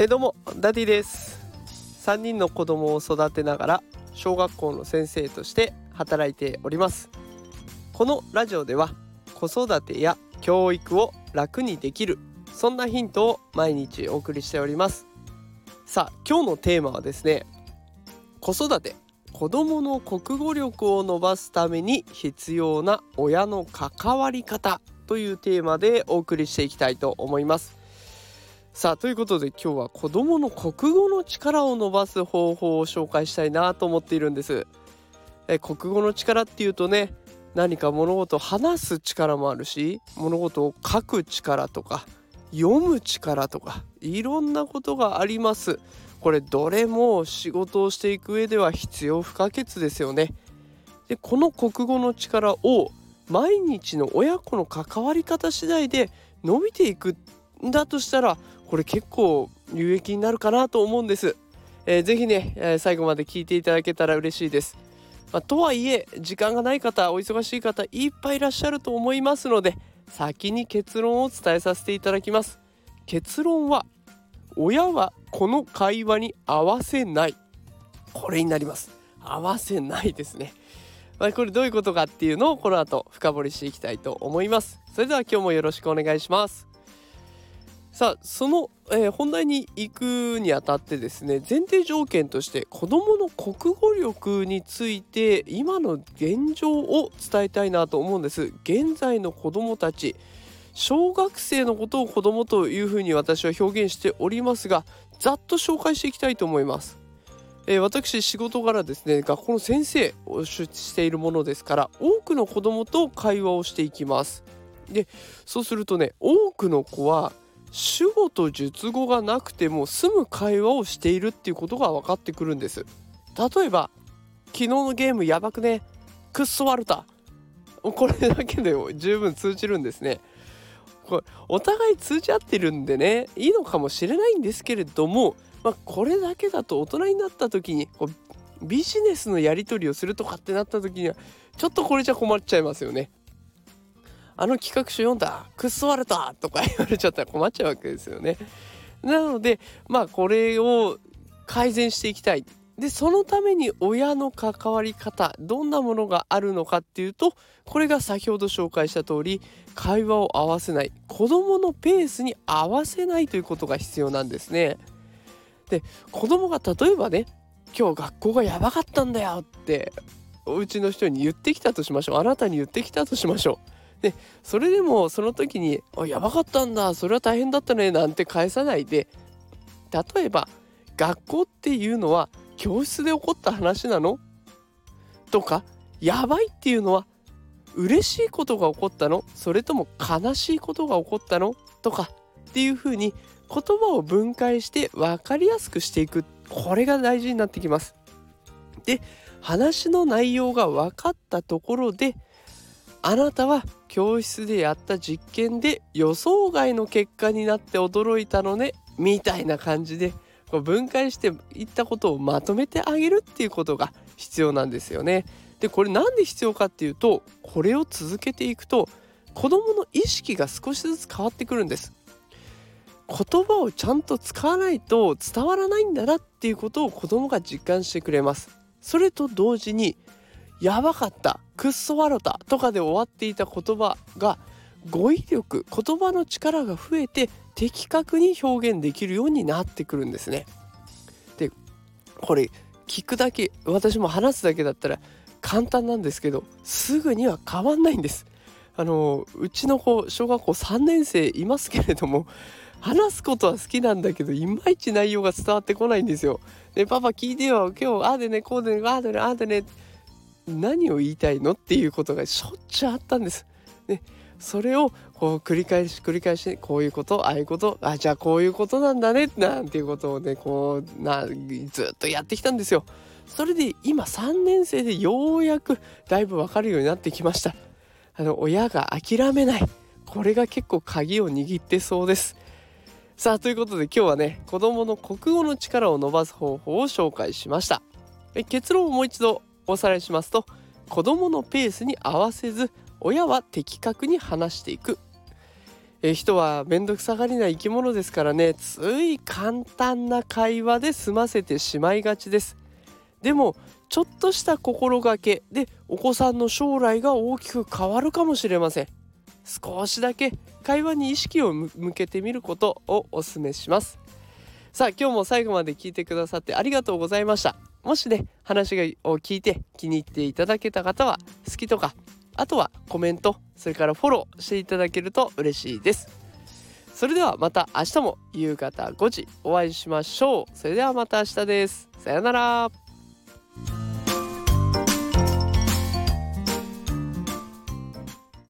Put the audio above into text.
え、どうもダディです。3人の子供を育てながら小学校の先生として働いております。このラジオでは子育てや教育を楽にできるそんなヒントを毎日お送りしております。さあ今日のテーマはですね子育て子どもの国語力を伸ばすために必要な親の関わり方というテーマでお送りしていきたいと思います。さあということで今日は子どもの国語の力を伸ばす方法を紹介したいなと思っているんです。え国語の力っていうとね何か物事を話す力もあるし物事を書く力とか読む力とかいろんなことがあります。これどれも仕事をしていく上では必要不可欠ですよね。でこの国語の力を毎日の親子の関わり方次第で伸びていくんだとしたらこれ結構有益になるかなと思うんです。えー、ぜひね、えー、最後まで聞いていただけたら嬉しいです。まあ、とはいえ時間がない方お忙しい方いっぱいいらっしゃると思いますので先に結論を伝えさせていただきます。結論は親はこの会話に合わせないこれになります合わせないですねまあ、これどういうことかっていうのをこの後深掘りしていきたいと思いますそれでは今日もよろしくお願いしますさあその、えー、本題に行くにあたってですね前提条件として子どもの国語力について今の現状を伝えたいなと思うんです。現在の子どもたち小学生のことを子どもというふうに私は表現しておりますがざっと紹介していきたいと思います。えー、私仕事柄ですね学校の先生をしているものですから多くの子どもと会話をしていきます。でそうするとね多くの子は主語と述語がなくても済む会話をしているっていうことが分かってくるんです。例えば昨日のゲームやばくね？くっそ悪たこれだけで十分通じるんですね。これお互い通じ合ってるんでねいいのかもしれないんですけれどもまあ、これだけだと大人になった時にこうビジネスのやり取りをするとかってなった時にはちょっとこれじゃ困っちゃいますよね。あの企画書読んだ？くっそ割れたとか言われちゃったら困っちゃうわけですよね。なのでまあこれを改善していきたい。でそのために親の関わり方どんなものがあるのかっていうとこれが先ほど紹介した通り会話を合わせない子どものペースに合わせないということが必要なんですね。で子供が例えばね今日学校がやばかったんだよってお家の人に言ってきたとしましょうあなたに言ってきたとしましょうでそれでもその時に「あやばかったんだそれは大変だったね」なんて返さないで例えば「学校っていうのは教室で起こった話なの?」とか「やばいっていうのは嬉しいことが起こったの？それとも悲しいことが起こったの?」とかっていうふうに言葉を分解して分かりやすくしていくこれが大事になってきます。で話の内容が分かったところであなたは教室でやった実験で予想外の結果になって驚いたのねみたいな感じでこう分解していったことをまとめてあげるっていうことが必要なんですよね。でこれなんで必要かっていうとこれを続けていくと子どもの意識が少しずつ変わってくるんです。言葉をちゃんと使わないと伝わらないんだなっていうことを子供が実感してくれますそれと同時にやばかったくっそ笑ったとかで終わっていた言葉が語彙力言葉の力が増えて的確に表現できるようになってくるんですねでこれ聞くだけ私も話すだけだったら簡単なんですけどすぐには変わんないんですあのうちの子小学校3年生いますけれども話すことは好きなんだけどいまいち内容が伝わってこないんですよ。でパパ聞いてよ今日ああでねこうでねああでねああでね何を言いたいのっていうことがしょっちゅうあったんです。でそれをこう繰り返し繰り返しこういうことああいうことあじゃあこういうことなんだねなんていうことをねこうなずっとやってきたんですよ。それで今3年生でようやくだいぶ分かるようになってきました。あの親が諦めないこれが結構鍵を握ってそうです。さあということで今日はね子どもの国語の力を伸ばす方法を紹介しましたえ結論をもう一度おさらいしますと子どものペースに合わせず親は的確に話していく。え人は面倒くさがりな生き物ですからねつい簡単な会話で済ませてしまいがちです。でもちょっとした心がけでお子さんの将来が大きく変わるかもしれません。少しだけ会話に意識を向けてみることをお勧めします。さあ今日も最後まで聞いてくださってありがとうございました。もしね話を聞いて気に入っていただけた方は好きとかあとはコメントそれからフォローしていただけると嬉しいです。それではまた明日も夕方5時お会いしましょう。それではまた明日です。さようなら。